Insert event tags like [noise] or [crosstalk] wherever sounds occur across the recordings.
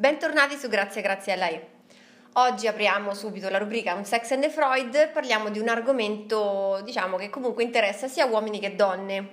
Bentornati su Grazie Grazie a lei. Oggi apriamo subito la rubrica Un Sex and the Freud, parliamo di un argomento, diciamo, che comunque interessa sia uomini che donne.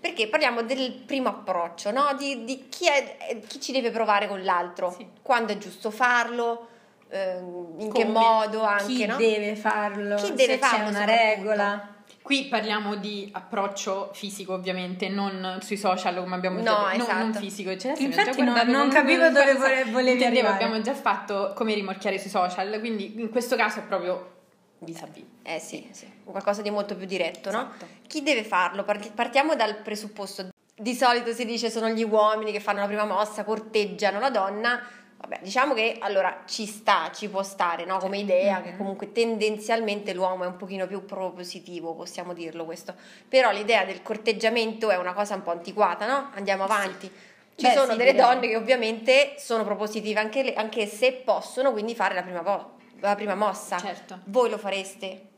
Perché parliamo del primo approccio, no? Di, di chi, è, chi, ci deve provare con l'altro, sì. quando è giusto farlo, eh, in Come? che modo anche, chi no? deve farlo, chi deve se farlo, c'è una regola. Qui parliamo di approccio fisico, ovviamente, non sui social come abbiamo no, già detto. Esatto. Non, non fisico. Cioè, Infatti no, non capivo dove vole, volevi arrivare. Abbiamo già fatto come rimorchiare sui social, quindi in questo caso è proprio vis-à-vis. Eh sì, sì, qualcosa di molto più diretto, esatto. no? Chi deve farlo? Partiamo dal presupposto. Di solito si dice sono gli uomini che fanno la prima mossa, corteggiano la donna Vabbè, diciamo che allora ci sta, ci può stare no? come idea mm-hmm. che comunque tendenzialmente l'uomo è un pochino più propositivo, possiamo dirlo questo. Però l'idea del corteggiamento è una cosa un po' antiquata, no? Andiamo avanti. Sì. Ci Beh, sono sì, delle donne che ovviamente sono propositive anche, le, anche, se possono quindi fare la prima, vo- la prima mossa. Certo. Voi lo fareste?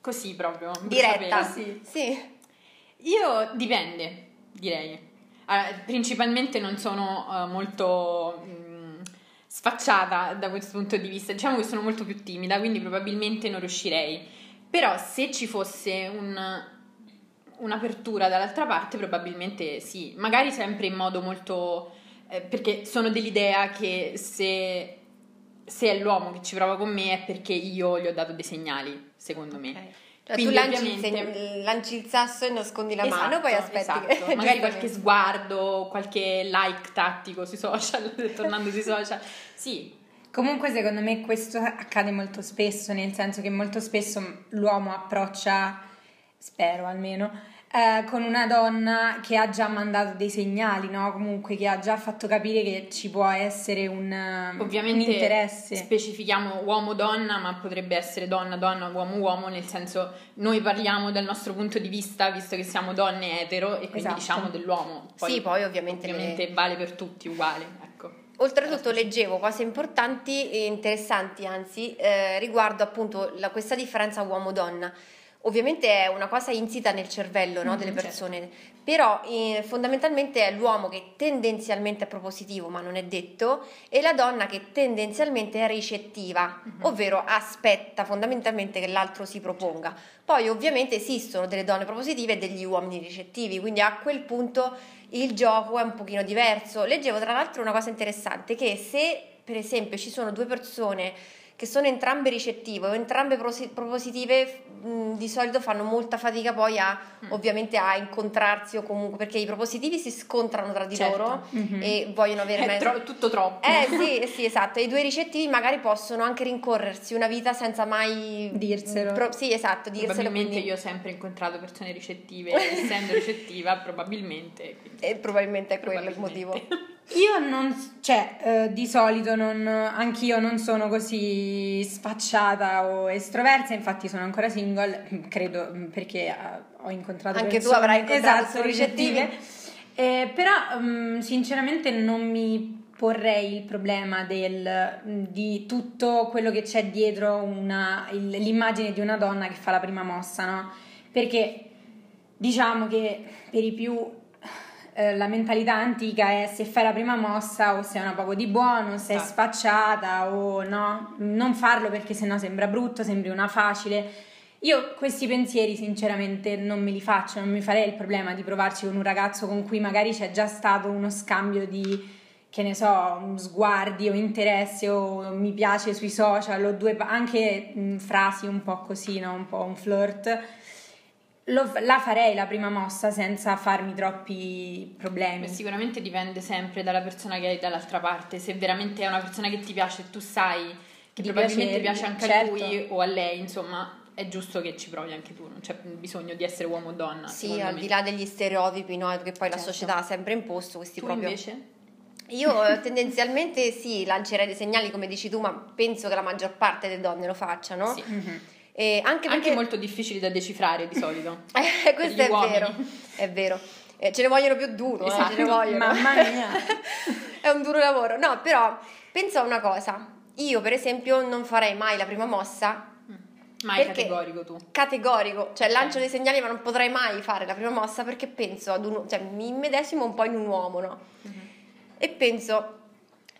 Così proprio. Diretta? Sì. sì. Io dipende, direi. Allora, principalmente non sono uh, molto... Sfacciata da questo punto di vista. Diciamo che sono molto più timida, quindi probabilmente non riuscirei. Però se ci fosse un, un'apertura dall'altra parte, probabilmente sì. Magari sempre in modo molto... Eh, perché sono dell'idea che se, se, è l'uomo che ci prova con me è perché io gli ho dato dei segnali, secondo me. Cioè, Quindi, tu lanci, ovviamente... lanci, il sasso e nascondi la esatto, mano, poi aspetti esatto. che... Magari [laughs] qualche sguardo, qualche like tattico sui social, [laughs] tornando sui social. Sì. Comunque secondo me questo accade molto spesso, nel senso che molto spesso l'uomo approccia, spero almeno, eh, con una donna che ha già mandato dei segnali, no? Comunque che ha già fatto capire che ci può essere un, Ovviamente un interesse. Specifichiamo uomo-donna, ma potrebbe essere donna-donna, uomo-uomo, nel senso noi parliamo dal nostro punto di vista, visto che siamo donne etero, e quindi esatto. diciamo dell'uomo. Poi, sì, poi ovviamente, ovviamente le... vale per tutti uguale. Ecco. Oltretutto leggevo cose importanti e interessanti, anzi, eh, riguardo appunto la, questa differenza uomo-donna ovviamente è una cosa insita nel cervello no, delle certo. persone, certo. però eh, fondamentalmente è l'uomo che tendenzialmente è propositivo, ma non è detto, e la donna che tendenzialmente è ricettiva, mm-hmm. ovvero aspetta fondamentalmente che l'altro si proponga. Poi ovviamente esistono delle donne propositive e degli uomini ricettivi, quindi a quel punto il gioco è un pochino diverso. Leggevo tra l'altro una cosa interessante che se per esempio ci sono due persone che sono entrambe ricettive o entrambe propositive mh, di solito fanno molta fatica poi a mm. ovviamente a incontrarsi o comunque perché i propositivi si scontrano tra di certo. loro mm-hmm. e vogliono avere è tro- tutto troppo eh sì, [laughs] sì esatto e i due ricettivi magari possono anche rincorrersi una vita senza mai dirselo pro- sì esatto dirselo probabilmente quindi... io ho sempre incontrato persone ricettive [laughs] essendo ricettiva probabilmente quindi... e probabilmente è quello il motivo [laughs] io non, cioè, eh, di solito non, anch'io non sono così sfacciata o estroversa, infatti sono ancora single, [laughs] credo perché eh, ho incontrato Anche persone, tu avrai incontrato esatto, ricettive. Eh, però, um, sinceramente, non mi porrei il problema del, di tutto quello che c'è dietro una, il, l'immagine di una donna che fa la prima mossa, no? Perché diciamo che per i più eh, la mentalità antica è se fai la prima mossa o sei una poco di buono, sei esatto. sfacciata o no, non farlo perché sennò sembra brutto, sembri una facile. Io questi pensieri sinceramente non me li faccio, non mi farei il problema di provarci con un ragazzo con cui magari c'è già stato uno scambio di, che ne so, sguardi o interessi o mi piace sui social o due, anche mh, frasi un po' così, no? un po' un flirt lo, la farei la prima mossa senza farmi troppi problemi. Beh, sicuramente dipende sempre dalla persona che hai dall'altra parte. Se veramente è una persona che ti piace e tu sai che Di probabilmente piace anche certo. a lui o a lei, insomma, è giusto che ci provi anche tu, non c'è bisogno di essere uomo o donna. Sì, al me. di là degli stereotipi no, che poi certo. la società ha sempre imposto, questi tu proprio... invece? Io eh, tendenzialmente sì, lancerei dei segnali come dici tu, ma penso che la maggior parte delle donne lo facciano. Sì. Mm-hmm e anche, perché... anche molto difficili da decifrare di solito. [laughs] eh, questo è uomini. vero, è vero. Eh, ce ne vogliono più duro, esatto. eh, ce ne vogliono. Mamma mia. [laughs] è un duro lavoro. No, però pensa a una cosa. Io, per esempio, non farei mai la prima mossa. Mm. Mai categorico tu. Categorico, cioè lancio dei segnali ma non potrei mai fare la prima mossa perché penso ad un cioè mi immedesimo un po' in un uomo, no? Mm-hmm. E penso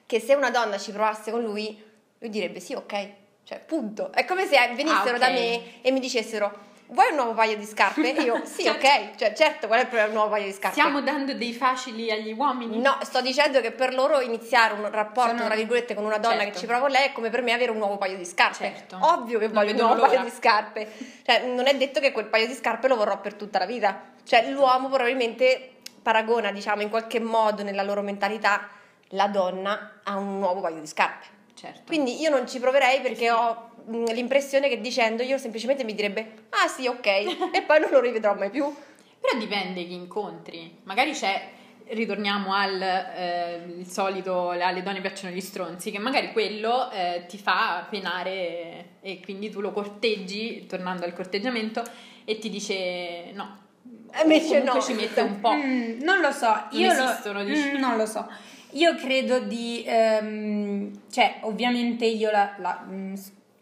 che se una donna ci provasse con lui, lui direbbe sì, ok, cioè punto. È come se venissero Ah, ok. da me e mi dicessero vuoi un nuovo paio di scarpe? E io [laughs] sì, Certo. ok, cioè certo, qual è il problema un nuovo paio di scarpe? Stiamo dando dei facili agli uomini? No, sto dicendo che per loro iniziare un rapporto, Sono- tra virgolette, con una donna Certo. che ci prova con lei è come per me avere un nuovo paio di scarpe. Certo. Ovvio che Non voglio un nuovo l'ora. paio di scarpe. Cioè, non è detto che quel paio di scarpe lo vorrò per tutta la vita. Cioè, l'uomo probabilmente paragona, diciamo, in qualche modo nella loro mentalità la donna a un nuovo paio di scarpe. Certo. Quindi io non ci proverei perché ho mh, l'impressione che dicendo io semplicemente mi direbbe ah sì ok [laughs] e poi non lo rivedrò mai più. Però dipende chi incontri. Magari c'è, ritorniamo al eh, il solito, alle donne piacciono gli stronzi, che magari quello eh, ti fa penare e quindi tu lo corteggi, tornando al corteggiamento, e ti dice no. E invece no. ci mette un po'. Mm, non lo so, Non io esistono, lo, dici? Mm, non lo so. Io credo di, ehm, cioè, ovviamente io la, la- mm,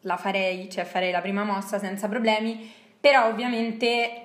la farei, cioè farei la prima mossa senza problemi, però ovviamente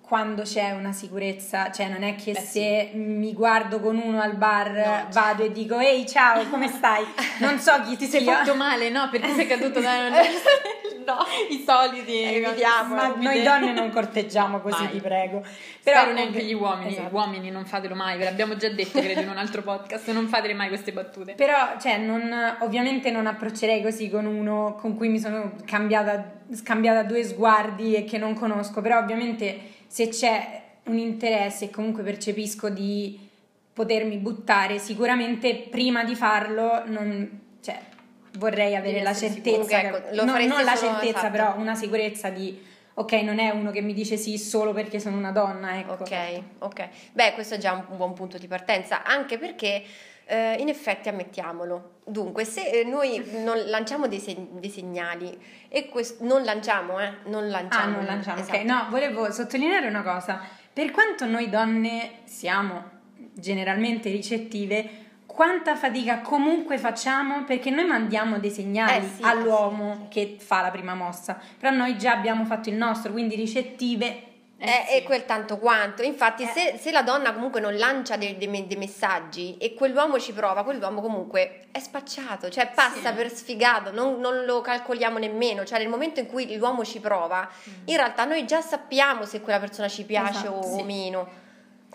quando c'è una sicurezza, cioè non è che Beh, se mi guardo con uno al bar No, vado e dico ehi ciao come stai? [laughs] Non so chi Ti sei fatto male, no? Perché sei caduto da... [laughs] no, i soliti. Evitiamo, Ma noi donne non corteggiamo così, Mai. ti prego. Però Però neanche gli uomini, Esatto. uomini non fatelo mai, ve l'abbiamo già detto credo in un altro podcast, non fatele mai queste battute. Però, cioè, non, ovviamente non approccerei così con uno con cui mi sono cambiata, scambiata due sguardi e che non conosco, però ovviamente se c'è un interesse e comunque percepisco di potermi buttare, sicuramente prima di farlo non, cioè, vorrei avere la certezza, sicuro. che- Ecco, no, non la certezza, esatto. però una sicurezza di, ok, non è uno che mi dice sì solo perché sono una donna, ecco. Ok, ok. Beh, questo è già un, un buon punto di partenza, anche perché eh, in effetti ammettiamolo. Dunque, se eh, noi non lanciamo dei, seg- dei segnali e quest- non lanciamo, eh, non lanciamo. Ah, non lanciamo, esatto. ok. No, volevo sottolineare una cosa. Per quanto noi donne siamo generalmente ricettive, quanta fatica comunque facciamo perché noi mandiamo dei segnali Eh sì, all'uomo sì, sì. che fa la prima mossa, però noi già abbiamo fatto il nostro, quindi ricettive. Eh, sì. E quel tanto quanto. Infatti, Eh. se, se la donna comunque non lancia dei, dei dei messaggi e quell'uomo ci prova, quell'uomo comunque è spacciato, cioè passa Sì. per sfigato, non, non lo calcoliamo nemmeno. Cioè, nel momento in cui l'uomo ci prova, in realtà noi già sappiamo se quella persona ci piace Esatto, o, sì. o meno.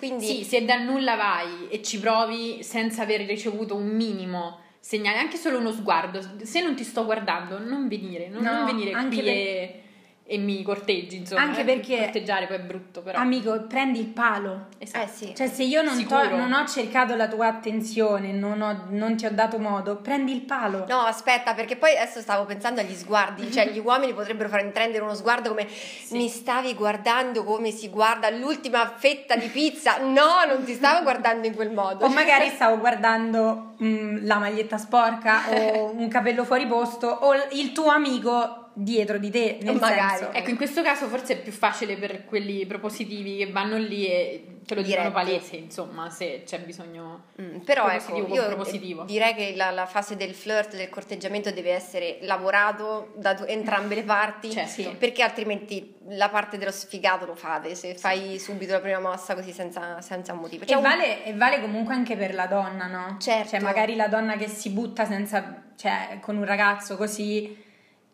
Quindi, Sì, se da nulla vai e ci provi senza aver ricevuto un minimo segnale, anche solo uno sguardo, se non ti sto guardando, non venire, non, No, non venire qui per- e, e mi corteggi, insomma. Anche eh, perché- corteggiare poi è brutto, però. Amico, prendi il palo. Esatto. eh sì. Cioè, se io non, to- non ho cercato la tua attenzione, non, ho- non ti ho dato modo, prendi il palo. No, aspetta, perché poi adesso stavo pensando agli sguardi, cioè gli uomini potrebbero far intendere uno sguardo come mi stavi guardando come si guarda l'ultima fetta di pizza. No, non ti stavo guardando in quel modo. O magari stavo guardando mm, la maglietta sporca o un capello fuori posto o il tuo amico dietro di te. Nel Magari. senso. Ecco, in questo caso forse è più facile per quelli propositivi che vanno lì e te lo dicono palese, insomma, se c'è bisogno Mm, però ecco, io propositivo. direi che la, la fase del flirt, del corteggiamento deve essere lavorato da tu- entrambe le parti, Certo. Perché altrimenti la parte dello sfigato lo fate se fai subito la prima mossa così senza, senza un motivo. C'è E un- vale, e vale comunque anche per la donna, no? Certo. Cioè, magari la donna che si butta senza, cioè, con un ragazzo così,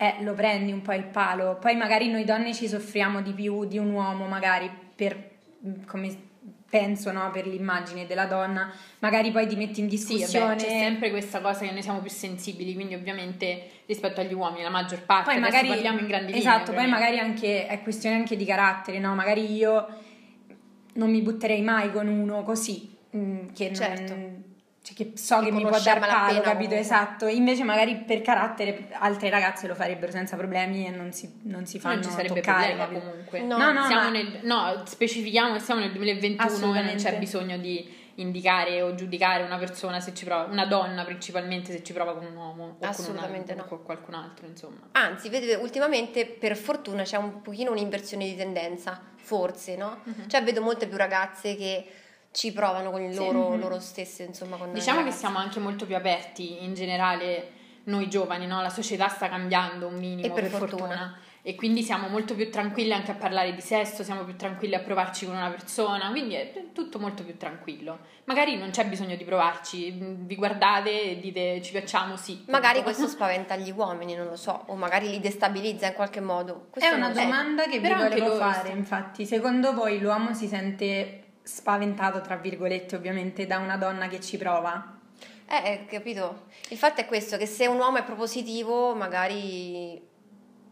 eh, lo prendi un po' il palo. Poi magari noi donne ci soffriamo di più di un uomo, magari per, mm, come penso, no? Per l'immagine della donna. Magari poi ti metti in Sì, discussione. vabbè, c'è sempre questa cosa che noi siamo più sensibili, quindi ovviamente rispetto agli uomini, la maggior parte, poi magari parliamo in grandi linee. esatto, poi magari anche è questione anche di carattere, no? Magari io non mi butterei mai con uno così mm, che non- Certo. Cioè, che so Che che, mi può dar palo, capito? comunque. Esatto. Invece magari per carattere altre ragazze lo farebbero senza problemi e non si, non si fanno non ci sarebbe toccare, problema comunque. No. No, no, Siamo ma- nel- no, specifichiamo che siamo nel 2021 e non c'è bisogno di indicare o giudicare una persona se ci prova, una donna principalmente se ci prova con un uomo o Assolutamente con, una, no. o con qualcun altro, insomma. Anzi, vedete, ultimamente per fortuna c'è un pochino un'inversione di tendenza, forse, no? Mhm. Cioè vedo molte più ragazze che ci provano con il Sì. loro, Mhm. loro stesse, insomma, con Diciamo che siamo anche molto più aperti in generale noi giovani, no? La società sta cambiando un minimo E per per, fortuna. fortuna. e quindi siamo molto più tranquilli anche a parlare di sesso, siamo più tranquilli a provarci con una persona, quindi è tutto molto più tranquillo. Magari non c'è bisogno di provarci, vi guardate e dite ci piacciamo, sì. Magari questo spaventa gli uomini, non lo so, o magari li destabilizza in qualche modo. Questo è una domanda che Però vi anche volevo loro fare, infatti. Secondo voi l'uomo si sente spaventato, tra virgolette, ovviamente, da una donna che ci prova? Eh, eh, capito? Il fatto è questo, che se un uomo è propositivo, magari...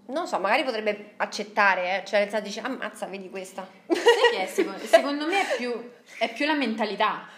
Non so, magari potrebbe accettare, eh? cioè nel senso dice, ammazza, vedi questa. Sai che è? Secondo, [laughs] secondo me è più, è più la mentalità.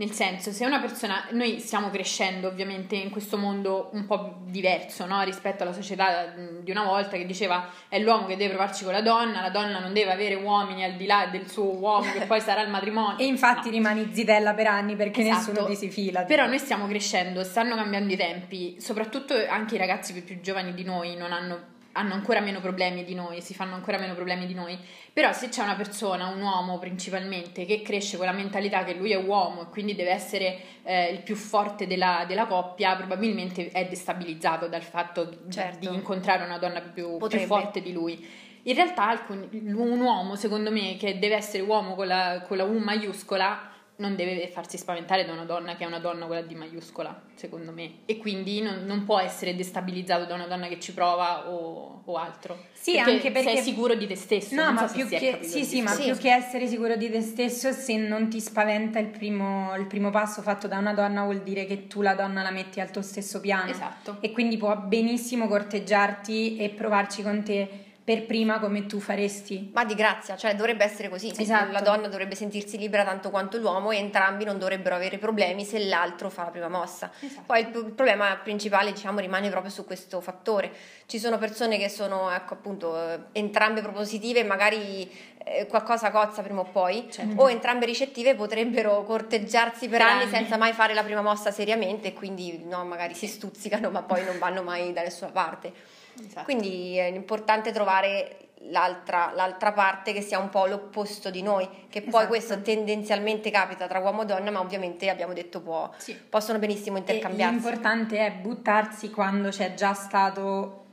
Nel senso, se una persona, noi stiamo crescendo ovviamente in questo mondo un po' diverso no? rispetto alla società di una volta che diceva è l'uomo che deve provarci con la donna, la donna non deve avere uomini al di là del suo uomo che poi sarà il matrimonio. [laughs] E infatti No. rimani zitella per anni perché Esatto. nessuno ti si fila. Però noi stiamo crescendo, stanno cambiando i tempi, soprattutto anche i ragazzi più, più giovani di noi non hanno, hanno ancora meno problemi di noi, si fanno ancora meno problemi di noi. Però se c'è una persona, un uomo principalmente, che cresce con la mentalità che lui è uomo e quindi deve essere eh, il più forte della, della coppia, probabilmente è destabilizzato dal fatto di- Certo. di incontrare una donna più, più forte di lui. In realtà un uomo, secondo me, che deve essere uomo con la, con la U maiuscola, non deve farsi spaventare da una donna che è una donna quella D maiuscola, secondo me. E quindi non, non può essere destabilizzato da una donna che ci prova o, o altro. Sì, anche perché- sei sicuro di te stesso. No, ma so più che, sì, sì, ma discorso. più che essere sicuro di te stesso, se non ti spaventa il primo, il primo passo fatto da una donna, vuol dire che tu la donna la metti al tuo stesso piano. Esatto. E quindi può benissimo corteggiarti e provarci con te per prima come tu faresti. Ma di grazia, cioè dovrebbe essere così. Esatto. La donna dovrebbe sentirsi libera tanto quanto l'uomo e entrambi non dovrebbero avere problemi se l'altro fa la prima mossa. Esatto. Poi il, problema principale, diciamo, rimane proprio su questo fattore. Ci sono persone che sono, ecco, appunto, entrambe propositive, magari eh, qualcosa cozza prima o poi, Certo. o entrambe ricettive potrebbero corteggiarsi per, Per anni, anni. senza mai fare la prima mossa seriamente e quindi no, magari si stuzzicano ma poi non vanno mai da nessuna parte. Esatto. Quindi è importante trovare l'altra, l'altra parte che sia un po' l'opposto di noi, che poi Esatto. questo tendenzialmente capita tra uomo e donna, ma ovviamente abbiamo detto può, Sì. possono benissimo E intercambiarsi. l'importante è buttarsi quando c'è già stato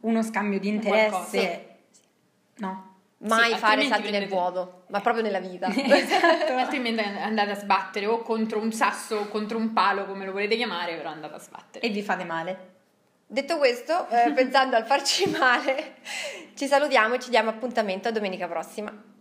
uno scambio di interesse. No. Mai Sì, fare salti nel vuoto, ma proprio nella vita. [laughs] Esatto, [laughs] altrimenti andate a sbattere o contro un sasso o contro un palo, come lo volete chiamare, però andate a sbattere. E vi fate male. Detto questo, eh, [laughs] pensando al farci male, ci salutiamo e ci diamo appuntamento a domenica prossima.